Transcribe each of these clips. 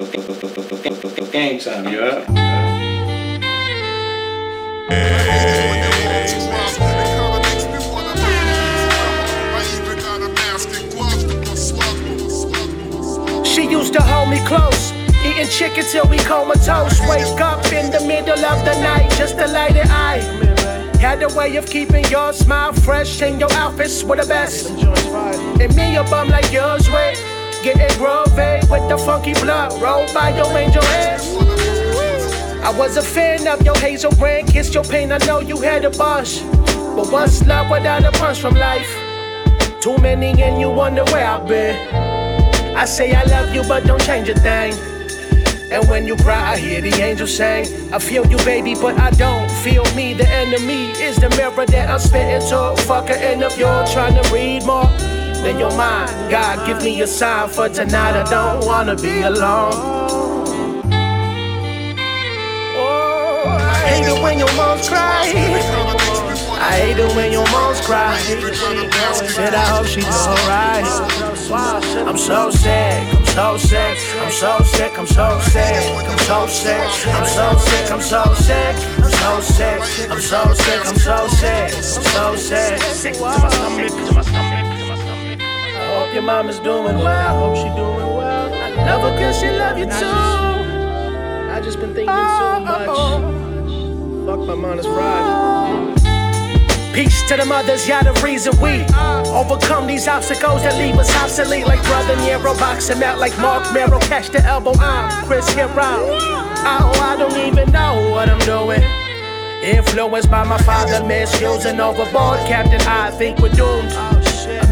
She used to hold me close, eating chicken till we comatose. Wake up in the middle of the night just to light it eye. Had a way of keeping your smile fresh and your outfits were the best. And me a bum like yours, wait. Getting groovy with the funky blood rolled by your angel hands. I was a fan of your hazel brand, kissed your pain. I know you had a bunch, but what's love without a punch from life? Too many and you wonder where I've been. I say I love you, but don't change a thing. And when you cry, I hear the angels sing. I feel you, baby, but I don't feel me. The enemy is the mirror that I'm spitting to. Fuck a end of you're trying to read more than your mind. God, give me a sign for tonight. I don't wanna be alone. Oh, I hate it when your mom's cry. I hate it when your mom's cry. Said I hope she's alright. I'm so sick, I'm so sick, I'm so sick, I'm so sick, I'm so sick, I'm so sick, I'm so sick, I'm so sick, I'm so sick, I'm so sick, I'm so sick. Your mom is doing well. I hope she doing well. I love her cause she love you too. I just been thinking so oh, oh, much. Oh. Fuck my mind is. Peace to the mothers, y'all the reason we overcome these obstacles that leave us obsolete. Like Brother Nero, boxing out like Mark Merrill, catch the elbow. I'm Chris Hero. Oh, I don't even know what I'm doing. Influenced by my father, misusing overboard. Captain, I think we're doomed.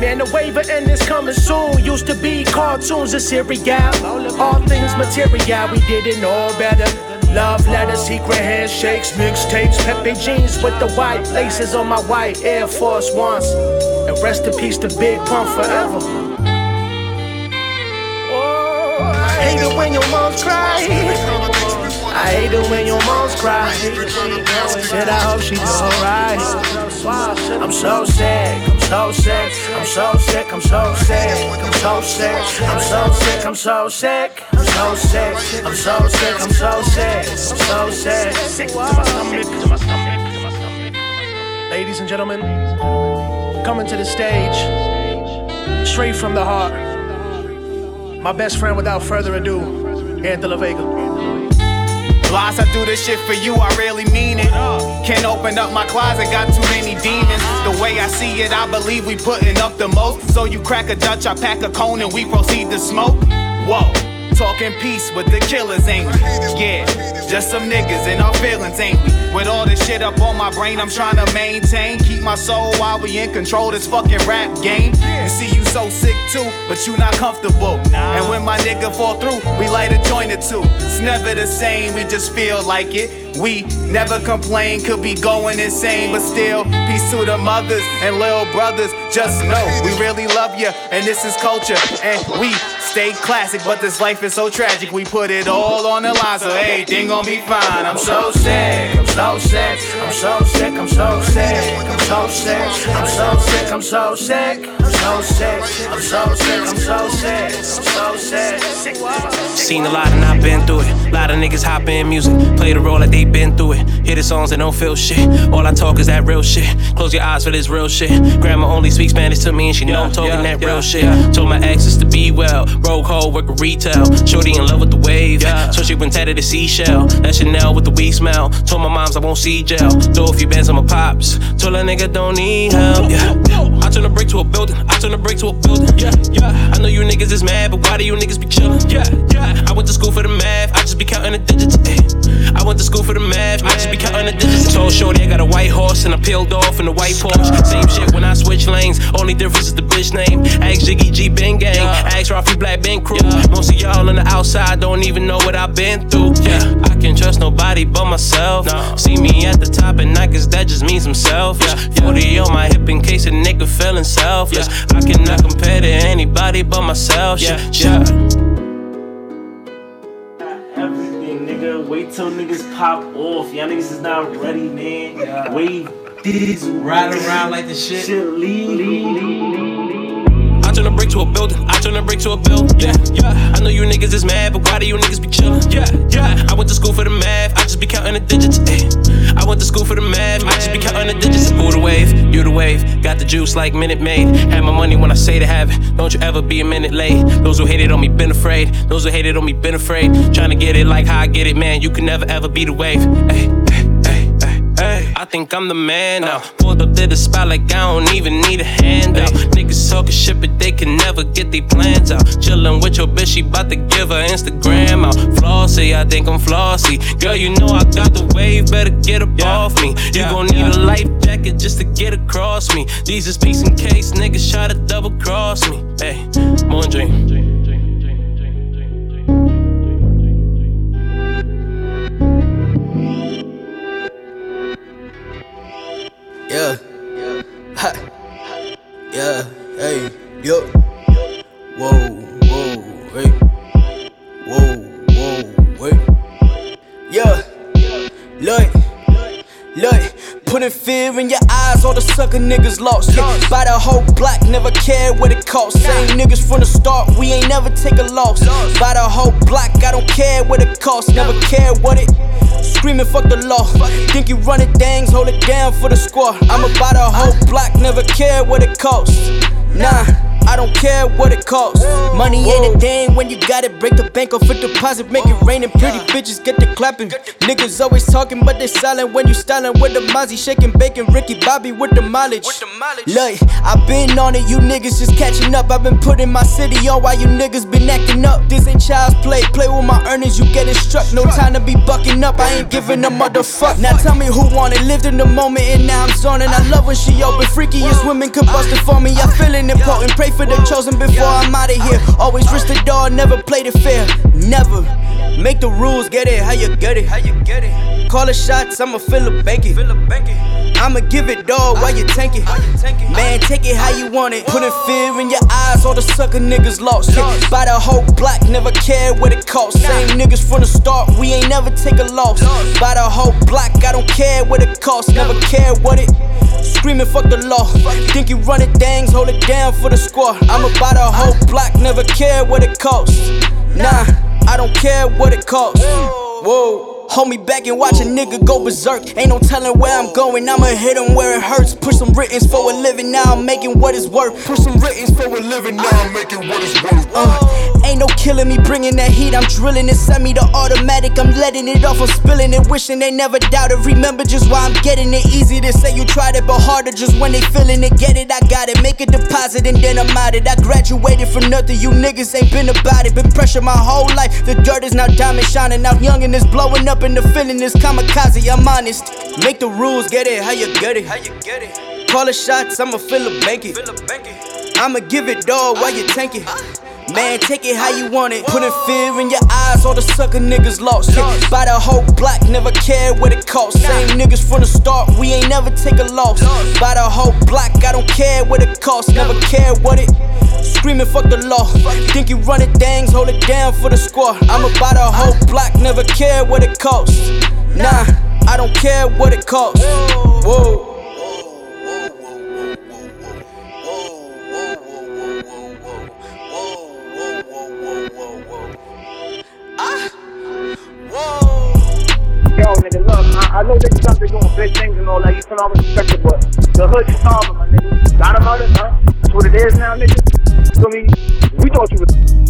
Man, the waiver and it's coming soon. Used to be cartoons and cereal. All things material, we didn't know better. Love letters, secret handshakes, mixtapes, Pepe jeans with the white laces on my white Air Force Ones. And rest in peace to Big Pun forever. Oh, I hate it when your mom's cry. I hate it when your mom's cry. Said I hope she's alright. I'm so sick, I'm so sick, I'm so sick, I'm so sick, I'm so sick, I'm so sick, I'm so sick, I'm so sick, I'm so sick, I'm so sick, I'm so sick. Sick to my stomach. Ladies and gentlemen, coming to the stage, straight from the heart. My best friend, without further ado, Ant de la Vega. Lies, I do this shit for you, I really mean it. Can't open up my closet, got too many demons. The way I see it, I believe we putting up the most. So you crack a Dutch, I pack a cone, and we proceed to smoke. Whoa. Talking peace, with the killers ain't we? Yeah, just some niggas in our feelings, ain't we? With all this shit up on my brain, I'm trying to maintain. Keep my soul while we in control this fucking rap game. And see you so sick too, but you not comfortable. And when my nigga fall through, we light a joint or two. It's never the same, we just feel like it. We never complain, could be going insane, but still, peace to the mothers and little brothers. Just know we really love you, and this is culture, and we stay classic. But this life is so tragic, we put it all on the line, so everything gon' be fine. I'm so sick, I'm so sick, I'm so sick, I'm so sick, I'm so sick, I'm so sick, I'm so sick, I'm so sick, I'm so sick, I'm so sick, I'm so sick. Seen a lot and I've been through it. Lot of niggas hop in music, play the role like they been through it. Hear the songs that don't feel shit. All I talk is that real shit. Close your eyes for this real shit. Grandma only speaks Spanish to me and she know I'm talking that real shit. Told my exes to be well. Broke hole, work a retail. Shorty in love with the wave. So she went tatted a seashell. That Chanel with the weed smell. Told my moms I won't see jail. Throw a few bands on my pops. Told that nigga don't need help. Yeah. I turn a brick to a building. I turn a brick to a building. Yeah, yeah. I know you niggas is mad, but why do you niggas be chillin'? Yeah, yeah. I went to school for the math. I just be counting the digits. eh. I went to school for the math. I just be counting the digits. Told Shorty I got a white horse and I peeled off in the white Porsche. Same shit when I switch lanes. Only difference is the bitch name. Ask Jiggy G Ben Gang. Ask Rafi Black Ben Crew. Most of y'all on the outside don't even know what I've been through. Yeah, I can trust nobody but myself. See me at the top and I guess that just means I'm selfish. 40 on my hip in case a nigga feeling selfless. I cannot compare to anybody but myself. Yeah, yeah. Everything, nigga. Wait till niggas pop off. Y'all niggas is not ready, man. Wave diesel. Ride around like the shit. Shit leave. I turn turn a brick to a building. I turn a brick to a bill. Yeah, yeah. I know you niggas is mad, but why do you niggas be chillin'? Yeah, yeah. I went to school for the math. I just be counting the digits. Ay. I went to school for the math. I just be counting the digits. Who the wave? Got the juice like Minute Maid. Had my money when I say to have it. Don't you ever be a minute late. Those who hated on me been afraid. Those who hated on me been afraid. Trying to get it like how I get it, man. You can never ever be the wave. Ay. I think I'm the man now. Uh. Pulled up to the spot like I don't even need a handout. Niggas talking shit, but they can never get their plans out. Chillin' with your bitch, she bout to give her Instagram out. Flossy, I think I'm flossy. Girl, you know I got the wave, better get up yeah. off me. You gon' need a life jacket just to get across me. These is peace in case niggas try to double cross me. Hey, more dream. Yeah. Ha. Yeah. Hey. Yo. Whoa. Whoa. Hey. Whoa. Whoa. Wait. Yeah. Look. Look. Putting fear in your eyes, all the sucker niggas lost. Yeah. By the whole block, never care what it costs. Same niggas from the start, we ain't never take a loss. By the whole block, I don't care what it costs, never care what it Screaming, fuck the law. Think you running things, hold it down for the squad. I'm about a whole block, never care what it costs. Nah. I don't care what it costs. Money ain't a thing when you got it. Break the bank off a deposit, make it rain and pretty bitches get the clapping. Niggas always talking, but they silent when you styling with the Mozzie, shaking bacon. Ricky Bobby with the mileage. Look, I been on it, you niggas just catching up. I've been putting my city on while you niggas been acting up. This ain't child's play. Play with my earnings, you getting struck. No time to be bucking up. I ain't giving a motherfuck. Now tell me who want it. Lived in the moment and now I'm zoning. I love when she open. Freakiest women could bust it for me. I feeling important. Pray for the chosen before I'm out of here. Always risk the door, never play the fair. Never. Make the rules, get it, how you get it. How you get it. Call the shots, I'ma fill a banky. I'ma give it dog while you tank it. Man, take it how you want it. Putting fear in your eyes, all the sucker niggas lost. Yeah, by the whole block, never care what it costs. Same niggas from the start, we ain't never take a loss. By the whole block, I don't care what it costs, never care what it. Screaming, fuck the law. Think you running things, hold it down for the squad. I'm about a whole block, never care what it costs. Nah, I don't care what it costs. Whoa. Hold me back and watch a nigga go berserk. Ain't no telling where I'm going, I'ma hit him where it hurts. Push some writtens for a living, now I'm making what it's worth. Push some writtens for a living, now I'm making what it's worth. Uh, killing me, bringing that heat. I'm drilling it, send me the automatic. I'm letting it off, I'm spilling it, wishing they never doubted. Remember just why I'm getting it. Easy to say you tried it, but harder just when they feeling it. Get it, I got it. Make a deposit and then I'm out it. I graduated from nothing, you niggas ain't been about it. Been pressure my whole life. The dirt is now diamond shining out young and it's blowing up and the feeling is kamikaze. I'm honest. Make the rules, get it, how you get it. How you get it. Call the shots, I'ma fill a banky. I'ma give it dog while you tank it. Man, take it how you want it. Putting fear in your eyes, all the sucker niggas lost. Yeah, by the whole block, never care what it costs. Same niggas from the start, we ain't never take a loss. By the whole block, I don't care what it costs, never care what it. Screaming, fuck the law. Think you running things, hold it down for the squad. I'm about a whole block, never care what it costs. Nah, I don't care what it costs. Whoa. Nigga, look, I, I know this is something doing big things and all that. You can all respect it, but the hood is solving, my nigga. Got him out of huh? That's what it is now, nigga. Feel me? We thought you was.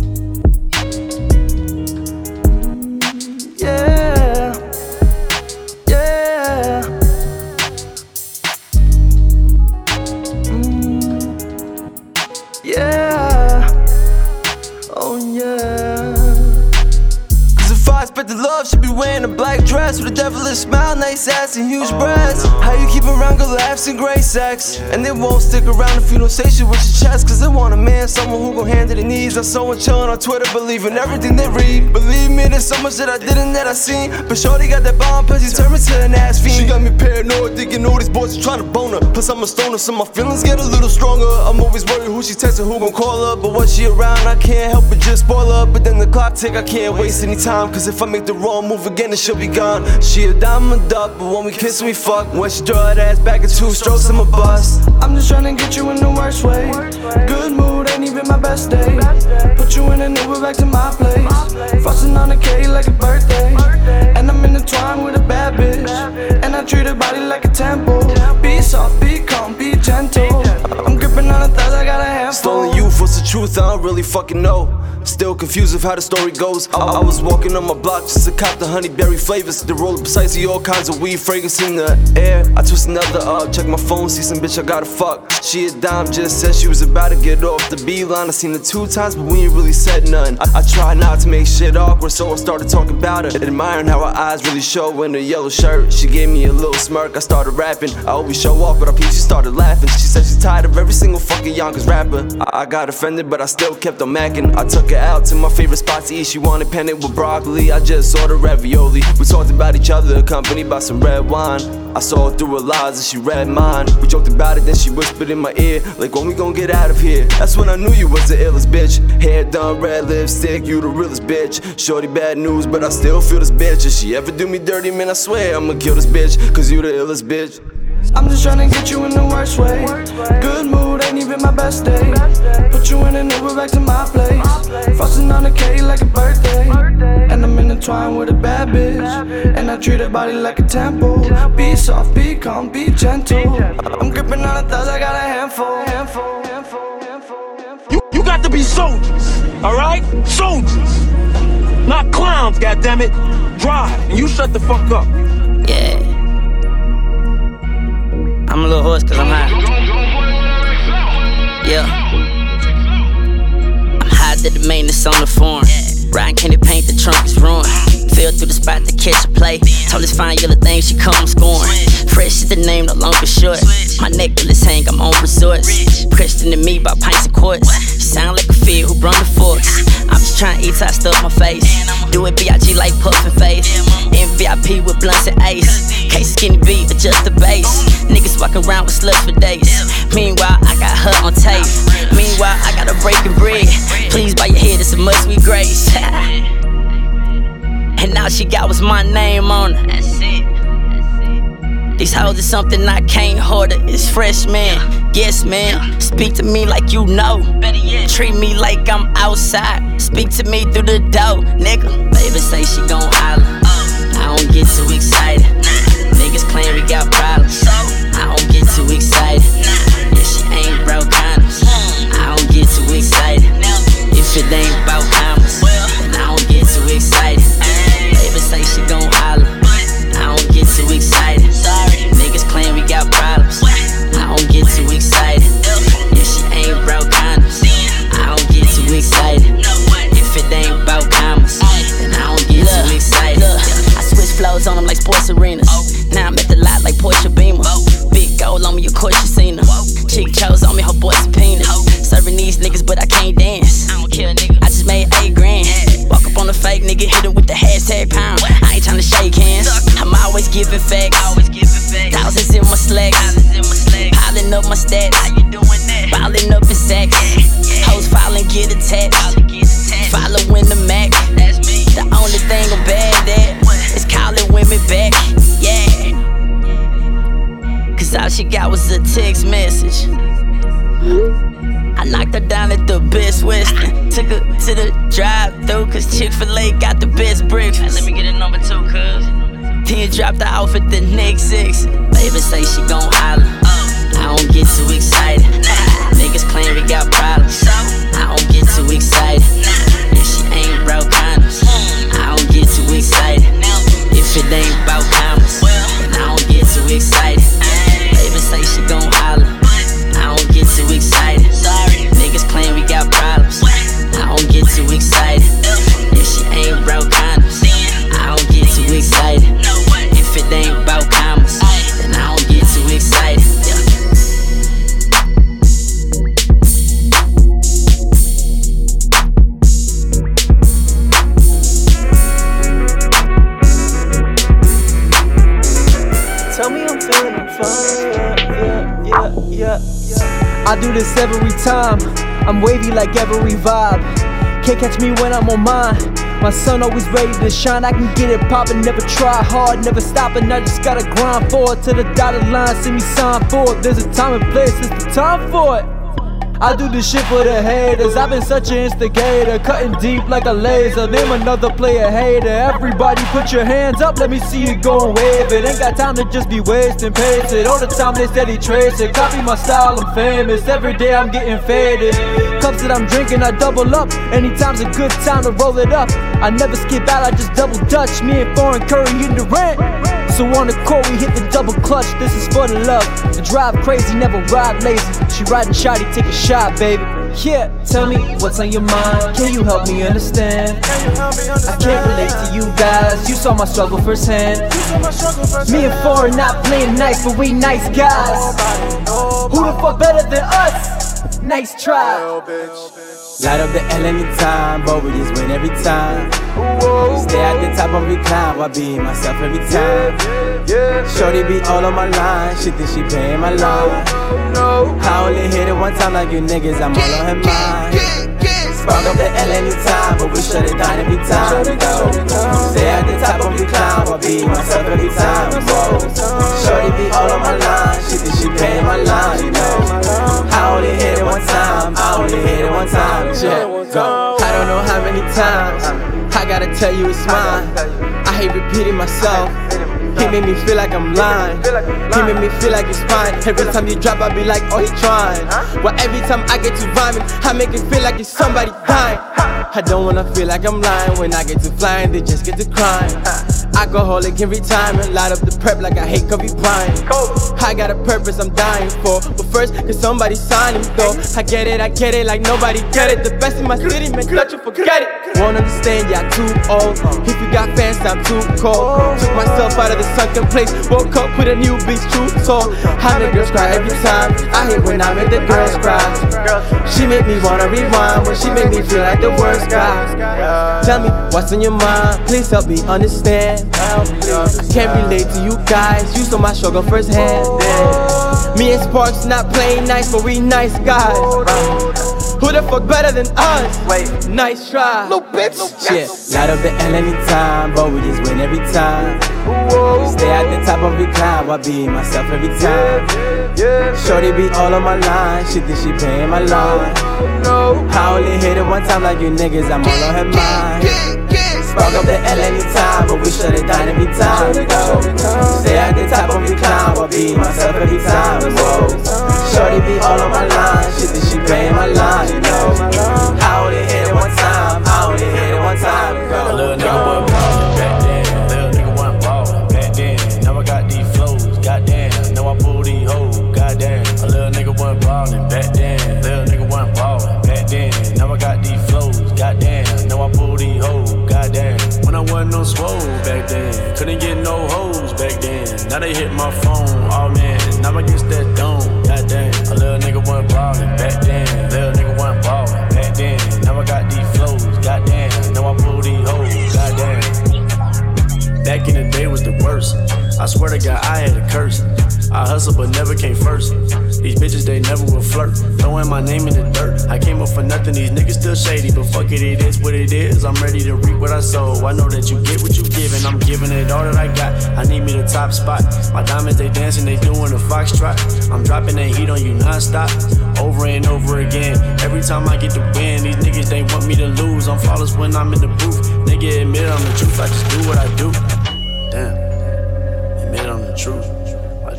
And great sex? And they won't stick around if you don't say shit with your chest. Cause they want a man, someone who gon' handle the needs. I'm someone chillin' on Twitter, believing everything they read. Believe me, There's so much that I didn't that I seen. But Shorty got that bomb, plus she turned me to an ass fiend. She got me paranoid, thinking all these boys are trying to bone her. Plus I'm a stoner, so my feelings get a little stronger. I'm always worried who she texting, who gon' call her. But when she around, I can't help but just spoil her. But then the clock tick, I can't waste any time. Cause if I make the wrong move again, then she'll be gone. She a diamond duck, but when we kiss, we fuck. When she draw that ass back in two strokes, I'm a. I'm just trying to get you in the worst way. Good mood ain't even my best day. Put you in an Uber back to my place. Frosting on a cake like a birthday. And I'm in the twine with a bad bitch. And I treat her body like a temple. Be soft, be calm, be gentle. I'm gripping on a thighs, I got a handful. Stolen youth, what's the truth? I don't really fucking know. Still confused with how the story goes. I, I was walking on my block just to cop the honeyberry flavors. The roller precisely all kinds of weed fragrance in the air. I twist another up, check my phone, see some bitch I gotta fuck. She a dime, just said she was about to get off the beeline. I seen her two times, but we ain't really said nothing. I, I tried not to make shit awkward, so I started talking about her. Admiring how her eyes really show in her yellow shirt. She gave me a little smirk, I started rapping. I always show off, but I peeped, she started laughing. She said she's tired of every single fucking Yonkers rapper. I, I got offended, but I still kept on macking. I took her out to my favorite spot to eat. She wanted pennant with broccoli. I just ordered ravioli. We talked about each other, accompanied by some red wine. I saw through her lies and she read mine. We joked about it, then she whispered in my ear, like, when we gon' get out of here? That's when I knew you was the illest bitch. Hair done, red lipstick, you the realest bitch. Shorty bad news, but I still feel this bitch. If she ever do me dirty, man, I swear I'ma kill this bitch, cause you the illest bitch. I'm just trying to get you in the worst way. Good mood ain't even my best day. Put you in an Uber back to my place. Frosting on a cake like a birthday. And I'm in the twine with a bad bitch. And I treat her body like a temple. Be soft, be calm, be gentle. I'm gripping on the thighs, I got a handful. You, you got to be soldiers, alright? Soldiers. Not clowns, goddammit. Drive, and you shut the fuck up. I'm a little hoarse cause I'm high. Yeah. I'm high that the maintenance on the form. Riding candy paint, the trunk is ruined. Fell through the spot to catch a play. Told us fine yellow things, she come scoring. Fresh is the name, no longer short. My neck necklace hang, I'm on resorts. Into me by pints and quarts. Sound like a fear who brung the forks. I'm just trying to eat till I stuff my face. Do it B.I.G. like puffin' face. MVP with blunts and ace. Case skinny beat, adjust the bass. Niggas walking around with sluts for days. Meanwhile, I got her on tape. Meanwhile, I got her breaking bread. Please bow your head, it's a must we grace. and now she got what's my name on her. That's it. These hoes is something I can't hold it. It's fresh, man. Yes, man. Speak to me like you know. Treat me like I'm outside. Speak to me through the door, nigga. Baby say she gon' holler. I don't get too excited. Niggas claim we got problems. I don't get too excited. Yeah, she ain't broke condoms. Hmm. I don't get too excited. If it ain't about commas, off the next six. Baby say she My son always ready to shine. I can get it poppin', never try hard, never stoppin'. I just gotta grind for it to the dotted line. See me sign for it. There's a time and place, it's the time for it. I do this shit for the haters. I've been such an instigator, cutting deep like a laser. Name another player hater. Everybody put your hands up, let me see you go and wave it. Ain't got time to just be wasting pace it. All the time they steady trace it. Copy my style, I'm famous. Every day I'm getting faded. Cups that I'm drinking, I double up. Anytime's a good time to roll it up. I never skip out, I just double dutch. Me and Phoreign Curry in the rent. So on the court, we hit the double clutch. This is for the love. The drive crazy, never ride lazy. She riding shoddy, take a shot, baby. Yeah, tell me what's on your mind. Can you help me understand? I can't relate to you guys. You saw my struggle firsthand. Me and Phoreign not playing nice, but we nice guys. Who the fuck better than us? Nice try. Light up the L anytime, but we just win every time. Stay at the top of the climb while being myself every time. Shorty be all on my line, she think she paying my line. I only hit it one time like you niggas, I'm all on her mind. Spark up the L anytime, but we shut it down every time. Stay at the top of the climb while being myself every time. Whoa. Shorty be all on my line, she think she paying my line, you know. I only hit it one time, I only hit it one time. Yeah, go. I don't know how many times I gotta tell you it's mine. I hate repeating myself. He made me feel like I'm lying. He made me feel like it's fine. Every time you drop, I be like, oh, he trying. But every time I get to rhyming, I make it feel like it's somebody dying. I don't wanna feel like I'm lying when I get to flying, they just get to crying. Alcoholic in retirement, light up the prep like I hate Kobe Bryant. I got a purpose I'm dying for, but first, cause somebody sign him though. I get it, I get it, like nobody get it. The best in my city, man, thought you forget it. Won't understand, yeah, too old. If you got fans, I'm too cold. Took myself out of the sunken place, woke up with a new beast, true soul. How the girls cry every time. I hate when I make the girls cry. She make me wanna rewind when she make me feel like the worst guy. Tell me what's on your mind, please help me understand. I can't relate to you guys, you saw my struggle firsthand. Me and Sparkz not playing nice, but we nice guys. Who the fuck better than us? Wait, nice try. No bitch. Shit, light up the L anytime, but we just win every time. Stay at the top of the climb I be myself every time. Shorty be all on my line, she think she paying my line. I only hit it one time like you niggas, I'm all on her mind. Spark up the L anytime, but we shut it down every time. Stay at the top of the climb while be myself every time. Whoa. Shorty be all on my line, she think she paying my line, you know. I only hit it one time, I only hit it one time. A little Now they hit my phone, oh man. Now I get that dome, goddamn. A little nigga wasn't ballin' back then, little nigga wasn't ballin' back then. Now I got these flows, goddamn. Now I pull these hoes, goddamn. Back in the day was the worst. I swear to God, I had a curse. I hustle but never came first. These bitches, they never will flirt. Throwing my name in the dirt. I came up for nothing, these niggas still shady. But fuck it, it is what it is. I'm ready to reap what I sow. I know that you get what you give, and I'm giving it all that I got. I need me the top spot. My diamonds, they dancing, they doing a foxtrot. I'm dropping that heat on you nonstop. Over and over again. Every time I get to win, these niggas, they want me to lose. I'm flawless when I'm in the booth. Nigga, admit I'm the truth. I just do what I do. Damn. Admit I'm the truth.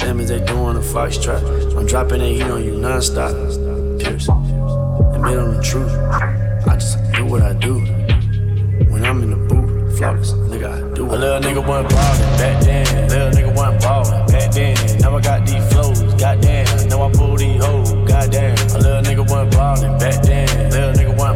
Diamonds, they doing a foxtrot. I'm dropping that heat on you nonstop. Pierce. Admit I'm the truth. I just do what I do. When I'm in the booth, flawless, nigga, I do. A little nigga wasn't ballin' back then. Little nigga wasn't ballin' back then. Now I got these flows, goddamn. Now I pull these hoes, goddamn. A little nigga wasn't ballin' back then. Little nigga wasn't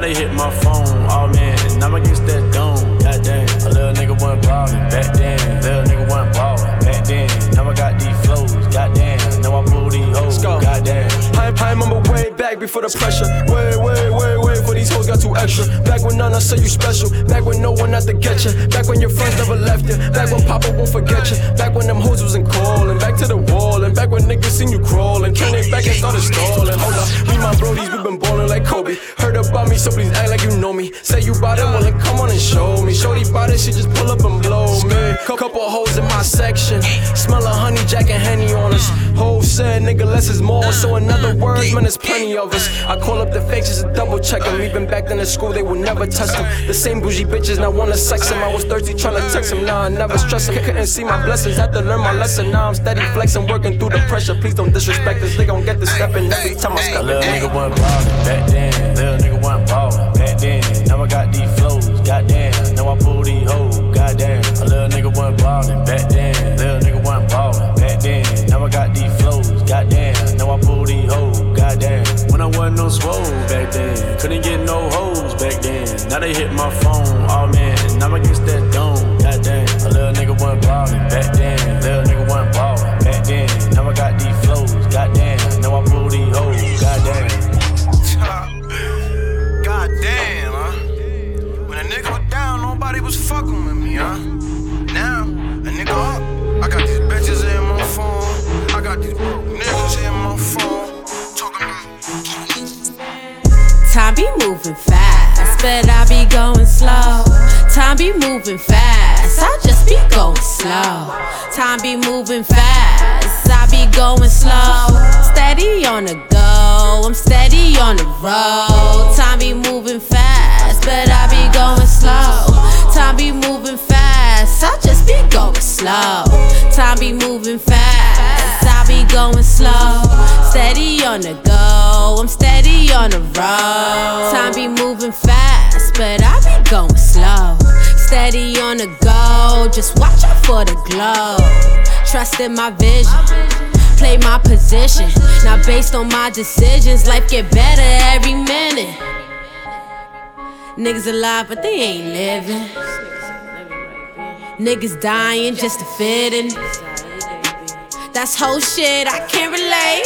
Now they hit my phone, oh man. Now I'm get that dome, goddamn. A little nigga wasn't ballin' back then. Little nigga wasn't ballin' back then. Now I got these flows, goddamn. Now I pull these hoes, goddamn. I, I remember way back before the pressure. Way, way, way, way for these hoes got too extra. Back when none, I say you special. Back when no one had to get you. Back when your friends never left you. Back when Papa won't forget you. Back when them hoes wasn't calling. Back to the wall. And back when niggas seen you crawling. Turn it back and started stalling. Hold up, me my brodies, we been ballin' like Kobe. About me, so please act like you know me. Say you bout it, well then come on and show me. Shorty bout it, she just pull up and blow me. Couple hoes in my section. Smell a honey, jack and henny on us. Ho said, nigga, less is more. So in other words, man, there's plenty of us. I call up the fakes just to double check them. Even back then in school, they would never test them. The same bougie bitches now wanna sex them. I was thirsty trying to text them. Now I never stress them. Couldn't see my blessings, had to learn my lesson. Now I'm steady flexing, working through the pressure. Please don't disrespect this. They gon' get the stepping every time I step in. Little nigga ballin' back then. Little nigga wasn't ballin' back then. Now I got these flows, goddamn. Now I pull these hoes, goddamn. A little nigga wasn't ballin' back then. Little nigga wasn't ballin' back then. Now I got these flows, goddamn. Now I pull these hoes, goddamn. When I wasn't no swole back then, couldn't get no hoes back then. Now they hit my phone, oh man. Now I against that dome, but I be going slow. Time be moving fast, I just be going slow. Time be moving fast, I be going slow. Steady on the go, I'm steady on the road. Time be moving fast, but I be going slow. Time be moving fast, I just be going slow. Time be moving fast, I be going slow. Steady on the go, I'm steady on the road. Time be moving fast, but I be going slow. Steady on the go, just watch out for the glow. Trust in my vision play my position. Now, based on my decisions, life get better every minute. Niggas alive, but they ain't living. Niggas dying just to fit in. That's whole shit, I can't relate.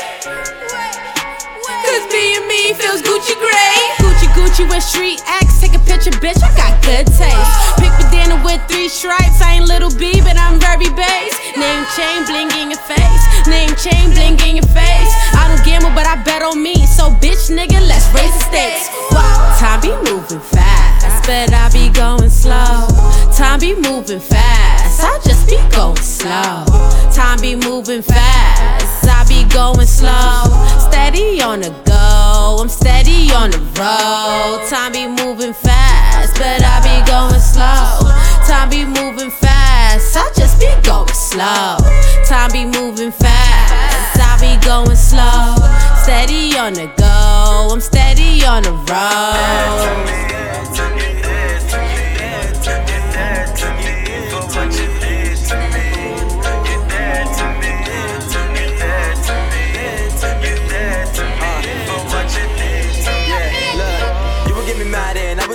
Cause being me feels Gucci great. Gucci, Gucci with street X. Take a picture, bitch, I got good taste. Pick banana with three stripes. I ain't little B, but I'm very base. Name chain, bling in your face. Name chain, bling in your face. I don't gamble, but I bet on me. So, bitch, nigga, let's raise the stakes. Wow, time be moving fast, but I be going slow. Time be moving fast, I just be going slow. Time be moving fast, I be going slow. Steady on the go, I'm steady on the road. Time be moving fast, but I be going slow. Time be moving fast, I just be going slow. Time be moving fast, I be going slow. Steady on the go, I'm steady on the road.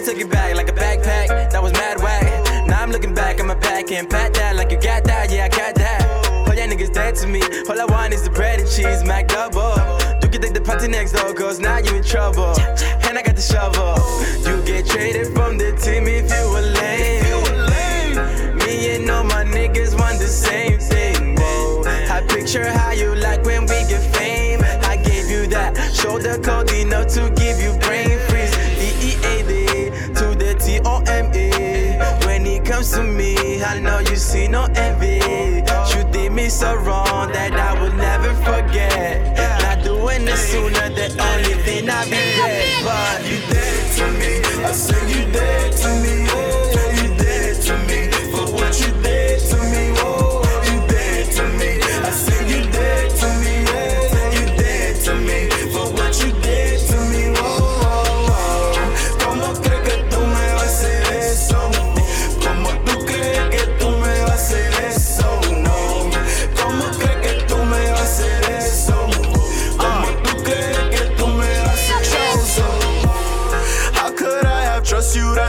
Took it back like a backpack. That was mad whack. Now I'm looking back, I'm and pat that like you got that. Yeah, I got that. All y'all niggas dead to me. All I want is the bread and cheese, Mac double. You can take the party next door, cause now you in trouble. And I got the shovel. You get traded from the team if you were lame. Me and all my niggas want the same thing. I picture how you like when we get fame. I gave you that shoulder cold enough to give you see no envy. You did me so wrong that I will never forget. Not doing it sooner, the only thing I regret. But you dead to me, I say you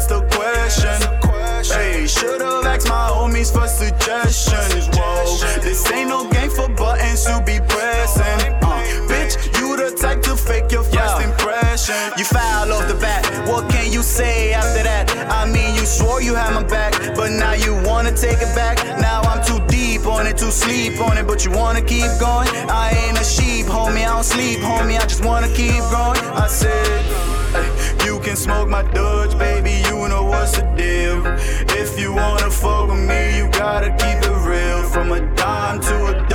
That's the question. Hey, should've asked my homies for suggestions. Whoa, this ain't no game for buttons to be pressing. Uh, bitch, you the type to fake your first impression. You foul off the bat, walk before you say after that? I mean, you swore you had my back, but now you wanna take it back. Now I'm too deep on it, too sleep on it, but you wanna keep going. I ain't a sheep, homie, I don't sleep, homie, I just wanna keep growing. I said, "Ay, you can smoke my Dutch, baby, you know what's the deal. If you wanna fuck with me, you gotta keep it real. From a dime to a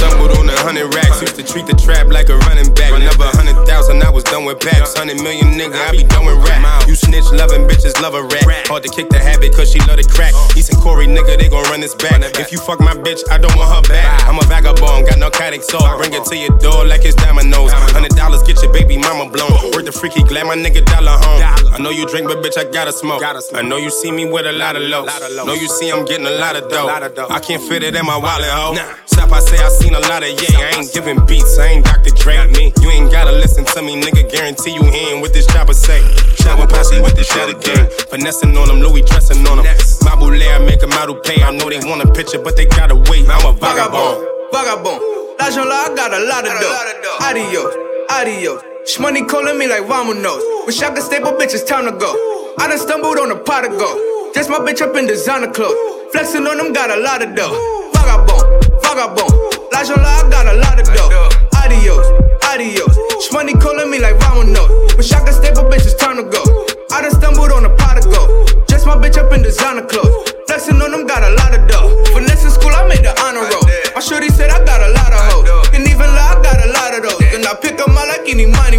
stumbled on a hundred racks. Used to treat the trap like a running back. Never a hundred thousand, I was done with packs. Hundred million nigga, I be done with rap. You snitch loving bitches, love a rat. Hard to kick the habit, cause she love the crack. East and Corey, nigga, they gon' run this back. If you fuck my bitch, I don't want her back. I'm a vagabond, got narcotic soul. Bring it to your door like it's dominoes. Hundred dollars, get your baby mama blown. Worth the freaky, glad my nigga dollar home. I know you drink, but bitch, I gotta smoke. I know you see me with a lot of lows. Know you see I'm getting a lot of dough. I can't fit it in my wallet, ho. Stop, I say I seen a lot of yeah. I ain't giving beats, I ain't Dr. Dre. Me, you ain't gotta listen to me, nigga. Guarantee you hearing what this chopper say. Shower posse with the shot again. Finessing on them, Louis dressing on them. My boule, I make them out who pay. I know they want a picture, but they gotta wait. I'm a vagabond. Vagabond. L'argent là, I got a lot of dough. Adios, adios. Shmoney calling me like vamonos. Wish I could stay, but bitch, it's time to go. I done stumbled on a pot of gold. Just my bitch up in designer clothes. Flexing on them, got a lot of dough. Vagabond, vagabond. Là, I got a lot of dough. Adios, adios. Shmoney calling me like vamonos. Wish I could staple bitches, time to go. I done stumbled on a pot of gold. Just my bitch up in designer clothes. Flexing on them, got a lot of dough. Finesse in school, I made the honor roll. My shorty said I got a lot of hoes. Can even lie, I got a lot of those. And I pick up my like any money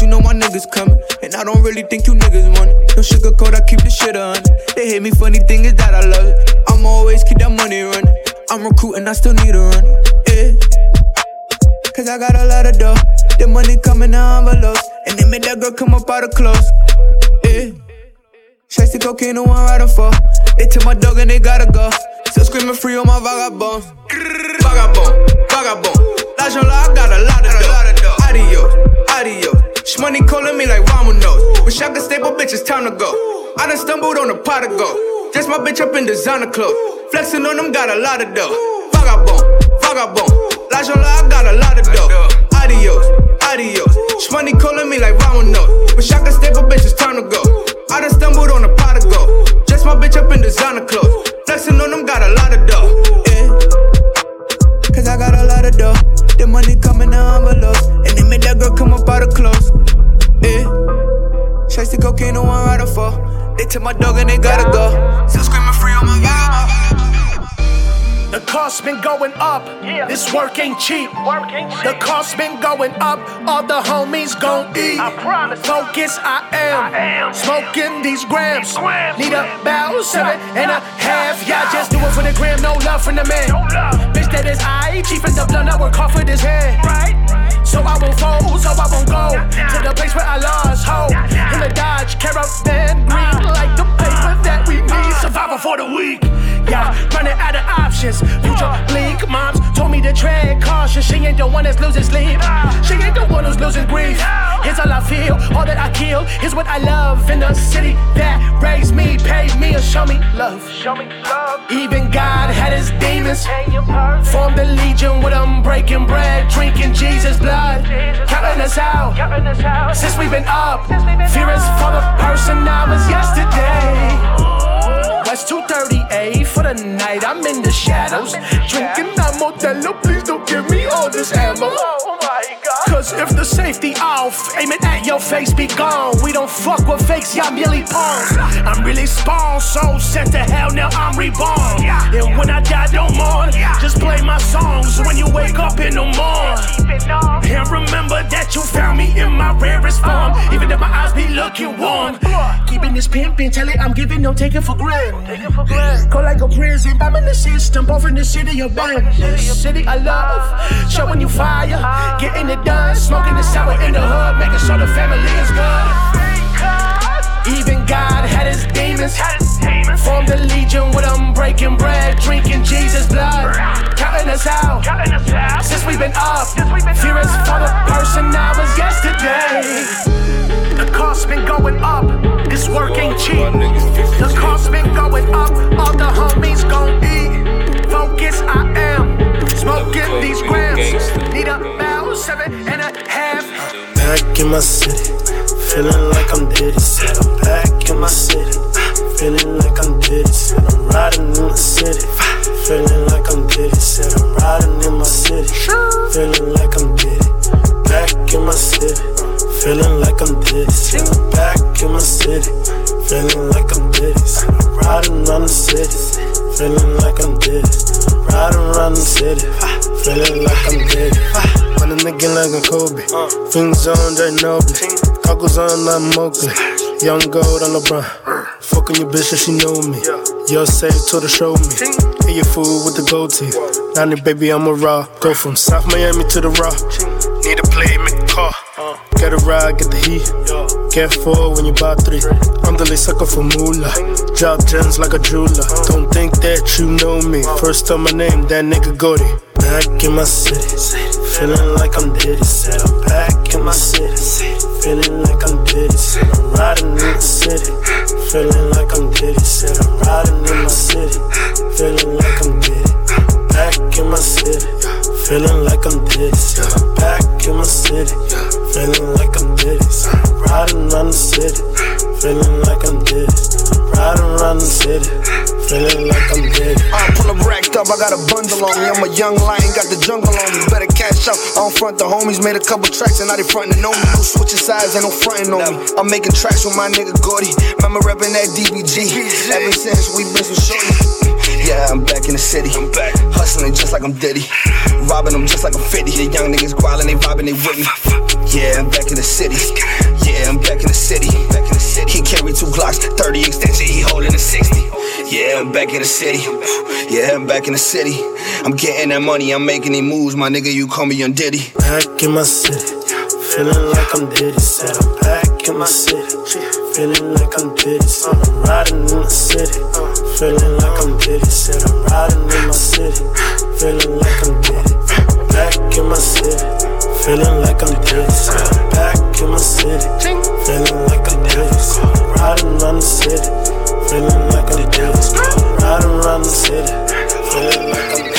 You know my niggas coming. And I don't really think you niggas want it. No sugarcoat, I keep the shit on. They hate me, funny thing is that I love it. I'ma always keep that money running. I'm recruiting, I still need a run. Yeah. Cause I got a lot of dough. The money coming in envelopes. And they made that girl come up out of clothes. Yeah. Chase the cocaine, the one riding for. They took my dog and they gotta go. Still screaming free on my vagabond. Vagabond, vagabond. L'argent là, I got a lot of dough. Adios, adios. Shmoney calling me like vamonos. Wish I could bitch it's time to go. I done stumbled on a pot of gold. Just my bitch up in designer clothes. Flexing on them, got a lot of dough. Vagabond, vagabond. Là, I got a lot of dough. Adios, adios. Shmoney calling me like vamonos. Wish I could bitch it's time to go. I done stumbled on a pot of gold. Just my bitch up in designer clothes. Flexing on them, got a lot of dough. Chase the cocaine, the one riding for. They took my dog and they gotta go. Still screaming free on my vagabond. The cost been going up. This work ain't cheap. The cost been going up. All the homies gon' eat. I promise. Focus, I am. Smoking these grams. Need about seven and a half. Yeah, just do it for the gram. No love from the man. Bitch, that is I. Chief is the blunt. I work hard for this hand. Right. So I won't fold. So I won't go to the place where I lost hope. In the Dodge Caravan green, like the paper that we need. Survival for the weak. Yeah, running out of options. Future bleak. Moms told me to tread cautious. She ain't the one that's losing sleep. She ain't the one who's losing grief. Here's all I feel, all that I kill. Here's what I love in the city that raised me, paid me, and show me love. Show me love. Even God had his demons. Formed a legion with them breaking bread, drinking Jesus' blood. Counting us out. Since we've been up, fear is for the person I was yesterday. West 238 for the night, I'm in the shadows. Drinking that Modelo, please don't give me all this ammo. Cause if the safety off, aiming at your face be gone. We don't fuck with fakes, y'all merely pawns. I'm really spawned, so sent to hell, now I'm reborn. And when I die, don't mourn. Just play my songs when you wake up in the morning. And remember that you found me in my rarest form. Even if my eyes be looking warm. Keeping this pimpin', tell it I'm giving, no taking for granted. Cold like a prison, I'm in the system, both in the city of bandits. City I love, showing you fire, getting it done, smoking the sour in the hood, making sure the family is good. Even God had his demons. Formed a legion with them breaking bread, drinking Jesus' blood. Counting us out since we've been up. Fear is for the person I was yesterday. The cost been going up. This work ain't cheap. The cost been going up. All the homies gon' eat. Focus, I am smoking these grams. Need a bell, seven and a half. Back in my city, feeling like I'm Diddy. Said I'm back in my city, feeling like I'm Diddy. Said I'm riding in the city, feeling like I'm Diddy. Said I'm riding in my city, feeling like I'm Diddy. Back in my city, feeling like I'm Diddy. Said I'm back in my city, feeling like I'm Diddy. Said I'm riding around the city, feeling like I'm Diddy. Riding the city, feeling like I'm Diddy. On a nigga like a Kobe. Things on Ginobili. Goggles on like Mowgli. Young gold on LeBron. Fucking your bitch and she know me. You're safe to the show me. Eat your food with the gold teeth. Now baby, I'm a raw. Go from South Miami to the raw. Need a play, make a call. Get a ride, get the heat. Four when you buy three. I'm the late sucker for moolah. Drop gems like a jeweler. Don't think that you know me. First time my name, that nigga Goody. Back in my city, feeling like I'm Diddy. Said I'm back in my city, feeling like I'm Diddy. Said I'm riding in the city, feeling like I'm Diddy. Said I'm riding in my city, feeling like I'm Diddy. Back in my city, feeling like I'm Diddy. Said I'm back in my city, feeling like I'm Diddy. Riding around the city, feeling like I'm Diddy. Riding around the city, feeling like I'm Diddy. I'm pull up racked up, I got a bundle on me. I'm a young lion, got the jungle on me. Better cash out. I don't front the homies, made a couple tracks and now they frontin' know me. No switching sides, ain't no frontin' on me. I'm making tracks with my nigga Gordy. Remember reppin' that DBG. Ever since we been some shorty. Yeah, I'm back in the city. I'm back. Hustling just like I'm Diddy. Robbing them just like I'm 50. The young niggas growling, they vibing, they with me. Yeah, I'm back in the city. Yeah, I'm back in the city. Back in the city. He carry two Glocks, 30 extension, he holding a 60. Yeah, I'm back in the city. Yeah, I'm back in the city. I'm getting that money, I'm making these moves. My nigga, you call me on Diddy. Back in my city, feeling like I'm Diddy. Said I'm back in my city, feeling like I'm Diddy. Said I'm riding in the city, feeling like I'm Diddy. Said I'm riding in my city, feeling like I'm Diddy. Back in my city, feeling like I'm. Said back in my city, feeling like I'm I'm riding around the city, feeling like I'm Diddy. Riding around the city, feeling like I'm.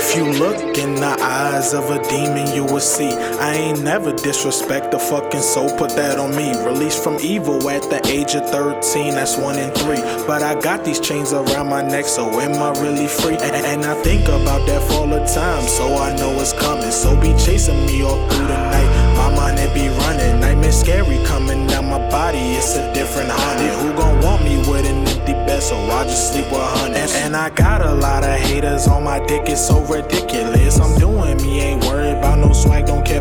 If you look in the eyes of a demon, you will see. I ain't never disrespect the fucking soul, put that on me. Released from evil at the age of 13, that's one in three. But I got these chains around my neck, so am I really free? And, and I think about death all the time, so I know it's coming. So be chasing me all through the night. My mind it be running, nightmare scary coming down my body. It's a different hundred. Who gon' want me with an empty bed? So I just sleep with hundreds. And, and I got a lot of haters on my dick. It's so ridiculous. I'm doing me, ain't worried about no swag, don't care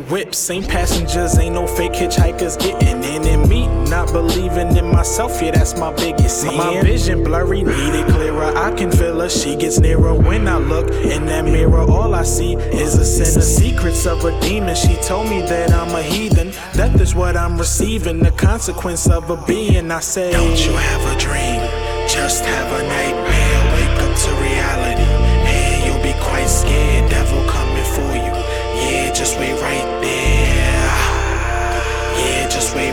about fitting. No, no whips, ain't passengers, ain't no fake hitchhikers getting in. And me not believing in myself, yeah, that's my biggest sin. My vision blurry, need it clearer. I can feel her, she gets nearer when I look in that mirror. All I see is a sin. The secrets of a demon. She told me that I'm a heathen. Death is what I'm receiving, the consequence of a being. I say, Don't you have a dream? Just have a nightmare. Wake up to reality, and you'll be quite scared. Devil coming for you. Yeah, just wait right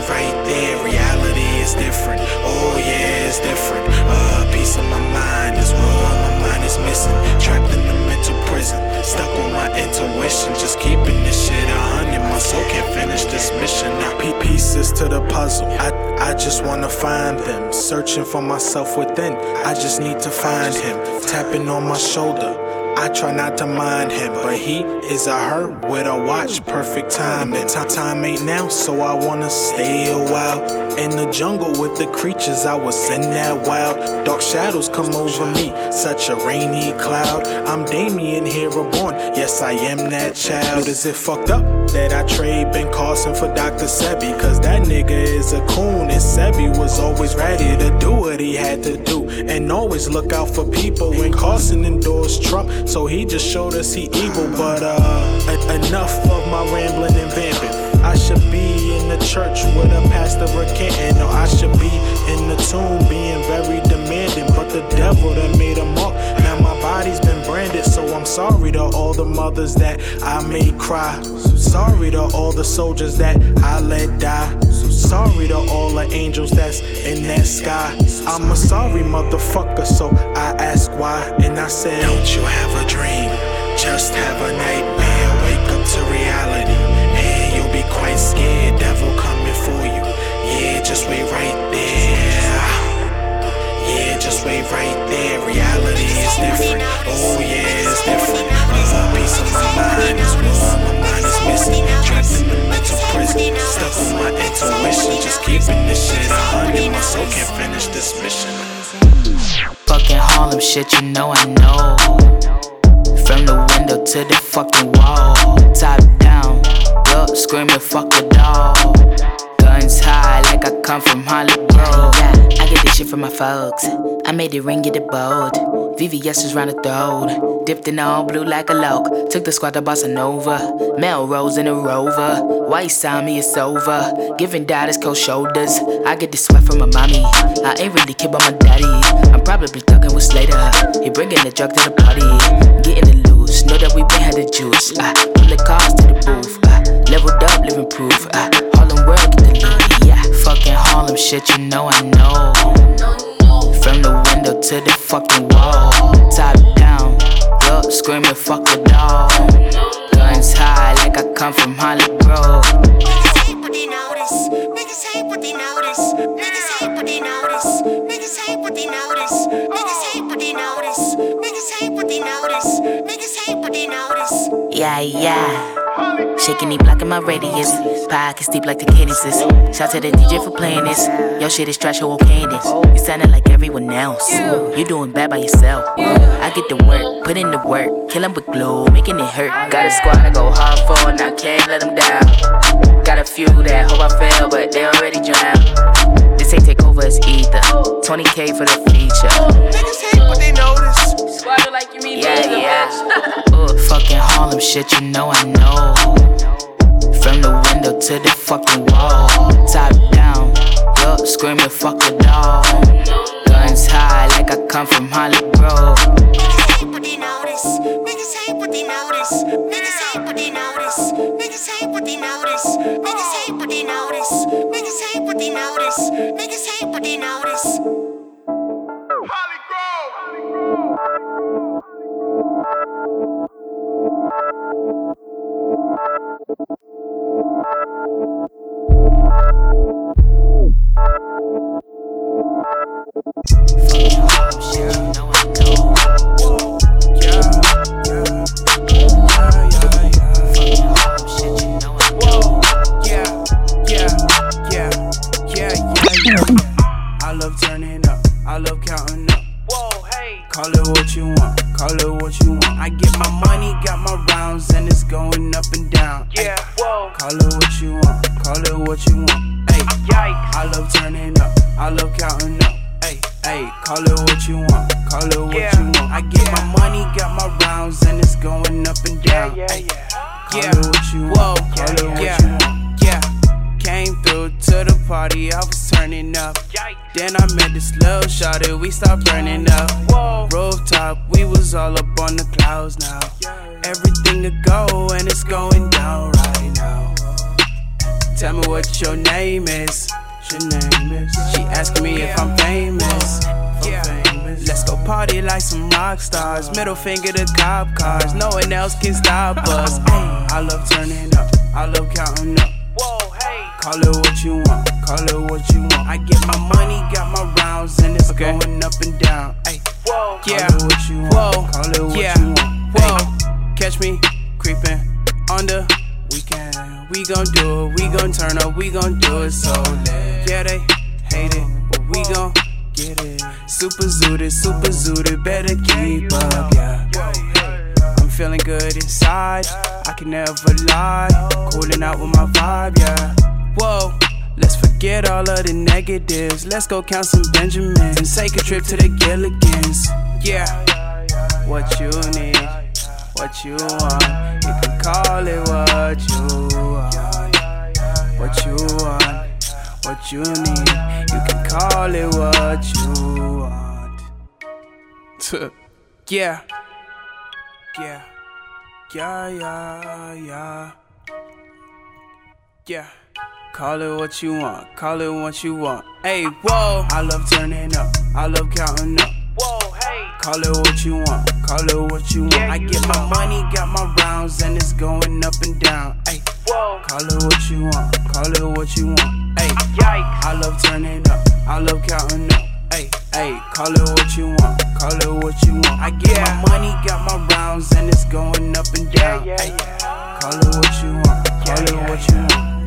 right there. Reality is different. Oh yeah, it's different. Uh, a piece of my mind is what my mind is missing. Trapped in the mental prison. Stuck on my intuition. Just keeping this shit a hundred. My soul can't finish this mission. Now pe- pieces to the puzzle. I I just wanna find them. Searching for myself within. I just need to find him. Tapping on my shoulder. I try not to mind him, but he is a hurt with a watch. Perfect time. Time, time ain't now, so I wanna stay a while. In the jungle with the creatures, I was in that wild. Dark shadows come over me, such a rainy cloud. I'm Damien here reborn, yes, I am that child. Is it fucked up that I trade Ben Carson for Dr. Sebi? Cause that nigga is a coon, and Sebi was always ready to do what he had to do. And always look out for people when Carson endorsed Trump. So he just showed us he evil, but uh, en- enough of my rambling and vamping. I should be in the church with a pastor recanting, or I should be in the tomb being very demanding. But the devil that made a mark, now body's been branded. So I'm sorry to all the mothers that I made cry. Sorry to all the soldiers that I let die. So sorry to all the angels that's in that sky. I'm a sorry motherfucker, so I ask why. And I said, Don't you have a dream? Just have a nightmare. Wake up to reality. And you'll be quite scared. Devil coming for you. Yeah, just wait right there. Right there. Reality is different. Oh, yeah, it's different. Piece of my mind is. My mind is missing. Trapped in the mental prison. Stuck on my intuition. Just keeping this shit a hundred. My soul can't finish this mission. Fucking Harlem shit, you know I know. From the window to the fucking wall. Top down, yup, screaming fuck a dog. My folks. I made it ring, get it bold. VVS is round the throat. Dipped in all blue like a loke. Took the squad to Bossa. Melrose in a rover. White sign me, it's over. Giving daughters cold shoulders. I get the sweat from my mommy. I ain't really kid about my daddy. I'm probably talking with Slater. He bringing the drug to the party. Getting it loose. Know that we been had the juice. Uh, pull the cars to the booth. Uh, leveled up, living proof. Uh, Harlem world, get the fucking them shit, you know I know. From the window to the fucking wall. Top down, yup, screaming fuck a dog. Guns high like I come from Hollywood. Niggas hate what they notice. Niggas hate what they notice. Niggas hate what they notice. Niggas hate what they notice. Niggas hate what they notice. Niggas hate what they notice. Niggas hate what they notice. Yeah, yeah. Shaking, he blocking my radius. Pockets deep like the Kennesis. Shout to the DJ for playing this. Your shit is trash, who okay this? You sounding like everyone else. You doing bad by yourself. I get the work, put in the work. Kill 'em with glue, making it hurt. Got a squad I go hard for, and I can't let them down. Got a few that hope I fail, but they already drown. This ain't take over, it's either. 20k for the feature. Niggas hate what they notice. Squad like you mean Yeah, yeah. uh, fucking Harlem shit, you know I know. From the window to the fucking wall. Top down, up screaming fuck a dog. Guns high like I come from Hollywood. Niggas hate what they notice. Niggas hate what they notice. Niggas hate what they notice. Niggas hate what they notice. Niggas hate what they notice. Niggas hate what they notice. Niggas hate what they notice. I know. Whoa, yeah, yeah, yeah. I love turning up, I love counting. Call it what you want, call it what you want. I get my money, got my rounds, and it's going up and down. Yeah, whoa. Call it what you want, call it what you want. Hey, yikes. I love turning up, I love counting up. Hey, hey, call it what you want, call it what you want. I get my money, got my rounds, and it's going up and down. Hey, call it what you want, call it what you want. Yeah, came through to the party, I was turning up. Then I met this little shawty, we stopped burning up. Rooftop, we was all up on the clouds now. Everything to go, and it's going down right now. Tell me what your name is. Your name is. She asking me if I'm famous. Let's go party like some rock stars. Middle finger to cop cars. No one else can stop us. I love turning up. I love counting up. Call it what you want, call it what you want. I get my money, got my rounds, and it's going up and down. Ay, yeah, call it what you want, call it what yeah. you want. Whoa, catch me creeping on the weekend. We gon' do it, we gon' turn up, we gon' do it so lit. Yeah, they hate it, but we gon' get it. Super zooted, super zooted, better keep up, yeah. I'm feeling good inside, I can never lie. Cooling out with my vibe, yeah. Whoa. Let's forget all of the negatives. Let's go count some Benjamins and take a trip to the Gilligans. Yeah, what you need, what you want. You can call it what you want. What you want, what you need. You can call it what you want. yeah, yeah, yeah, yeah, yeah. Yeah. Call it what you want, call it what you want. Hey, whoa, I love turning up, I love counting up. Whoa, hey, call it what you want, call it what you want. I get my money, got my rounds, and it's going up and down. Hey, whoa, call it what you want, call it what you want. Hey, yikes, I love turning up, I love counting up. Hey, hey, call it what you want, call it what you want. I get my money, got my rounds, and it's going up and down. Hey, call it what you want, call it what you want.